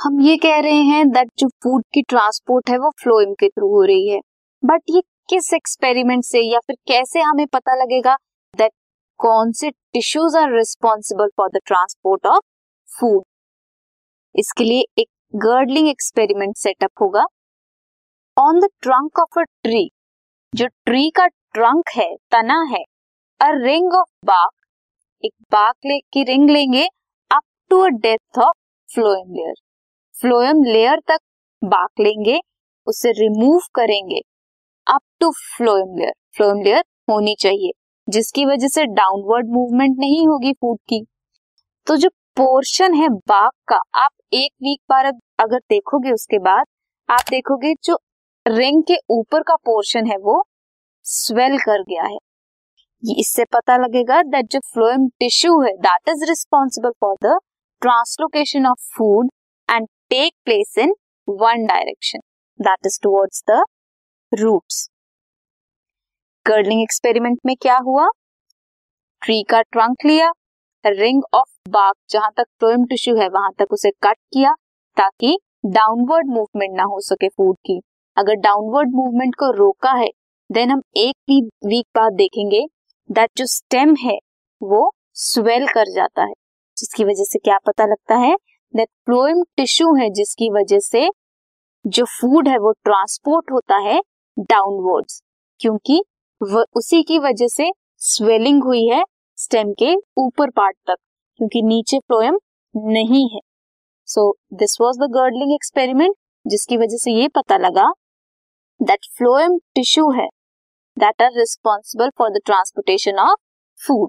हम ये कह रहे हैं दैट जो फ़ूड की ट्रांसपोर्ट है वो फ्लोएम के थ्रू हो रही है। बट ये किस एक्सपेरिमेंट से या फिर कैसे हमें पता लगेगा दैट कौन से tissues are responsible for the transport of food इसके लिए एक गर्डलिंग एक्सपेरिमेंट सेटअप होगा। On the trunk of a tree जो ट्री का ट्रंक है, तना है अ रिंग ऑफ़ बाक एक बाक ले, की रिंग लेंगे up to a depth of phloem layer phloem layer तक बाक लेंगे, उसे रिमूव करेंगे। Up to phloem layer phloem layer होनी चाहिए, जिसकी वजह से डाउनवर्ड मूवमेंट नहीं होगी फ़ूड की। तो जो पोर्शन है बाग का, आप एक वीक बाद अगर देखोगे उसके बाद, आप देखोगे जो रिंग के ऊपर का पोर्शन है वो स्वेल कर गया है। इससे पता लगेगा दैट जो फ्लोएम टिश्यू है that is responsible for the translocation of food take place in one direction that is towards the roots girdling experiment में क्या हुआ? ट्री का ट्रंक लिया रिंग ऑफ़ बाग जहाँ तक फ्लोएम टिश्यू है, वहाँ तक उसे कट किया, ताकि डाउनवर्ड मूवमेंट ना हो सके फ़ूड की। अगर डाउनवर्ड मूवमेंट को रोका है देन हम एक वीक बाद देखेंगे दैट जो स्टेम है, वो स्वेल कर जाता है। जिसकी वजह से क्या पता लगता है? दैट फ्लोएम टिश्यू है जिसकी वजह से जो फ़ूड है वो ट्रांसपोर्ट होता है डाउनवर्ड्स क्योंकि वो उसी की वजह से स्वेलिंग हुई है स्टेम के ऊपर पार्ट तक, क्योंकि नीचे फ्लोएम नहीं है। So this was the girdling experiment जिसकी वजह से ये पता लगा दैट फ्लोएम टिश्यू है that are responsible for the transportation of food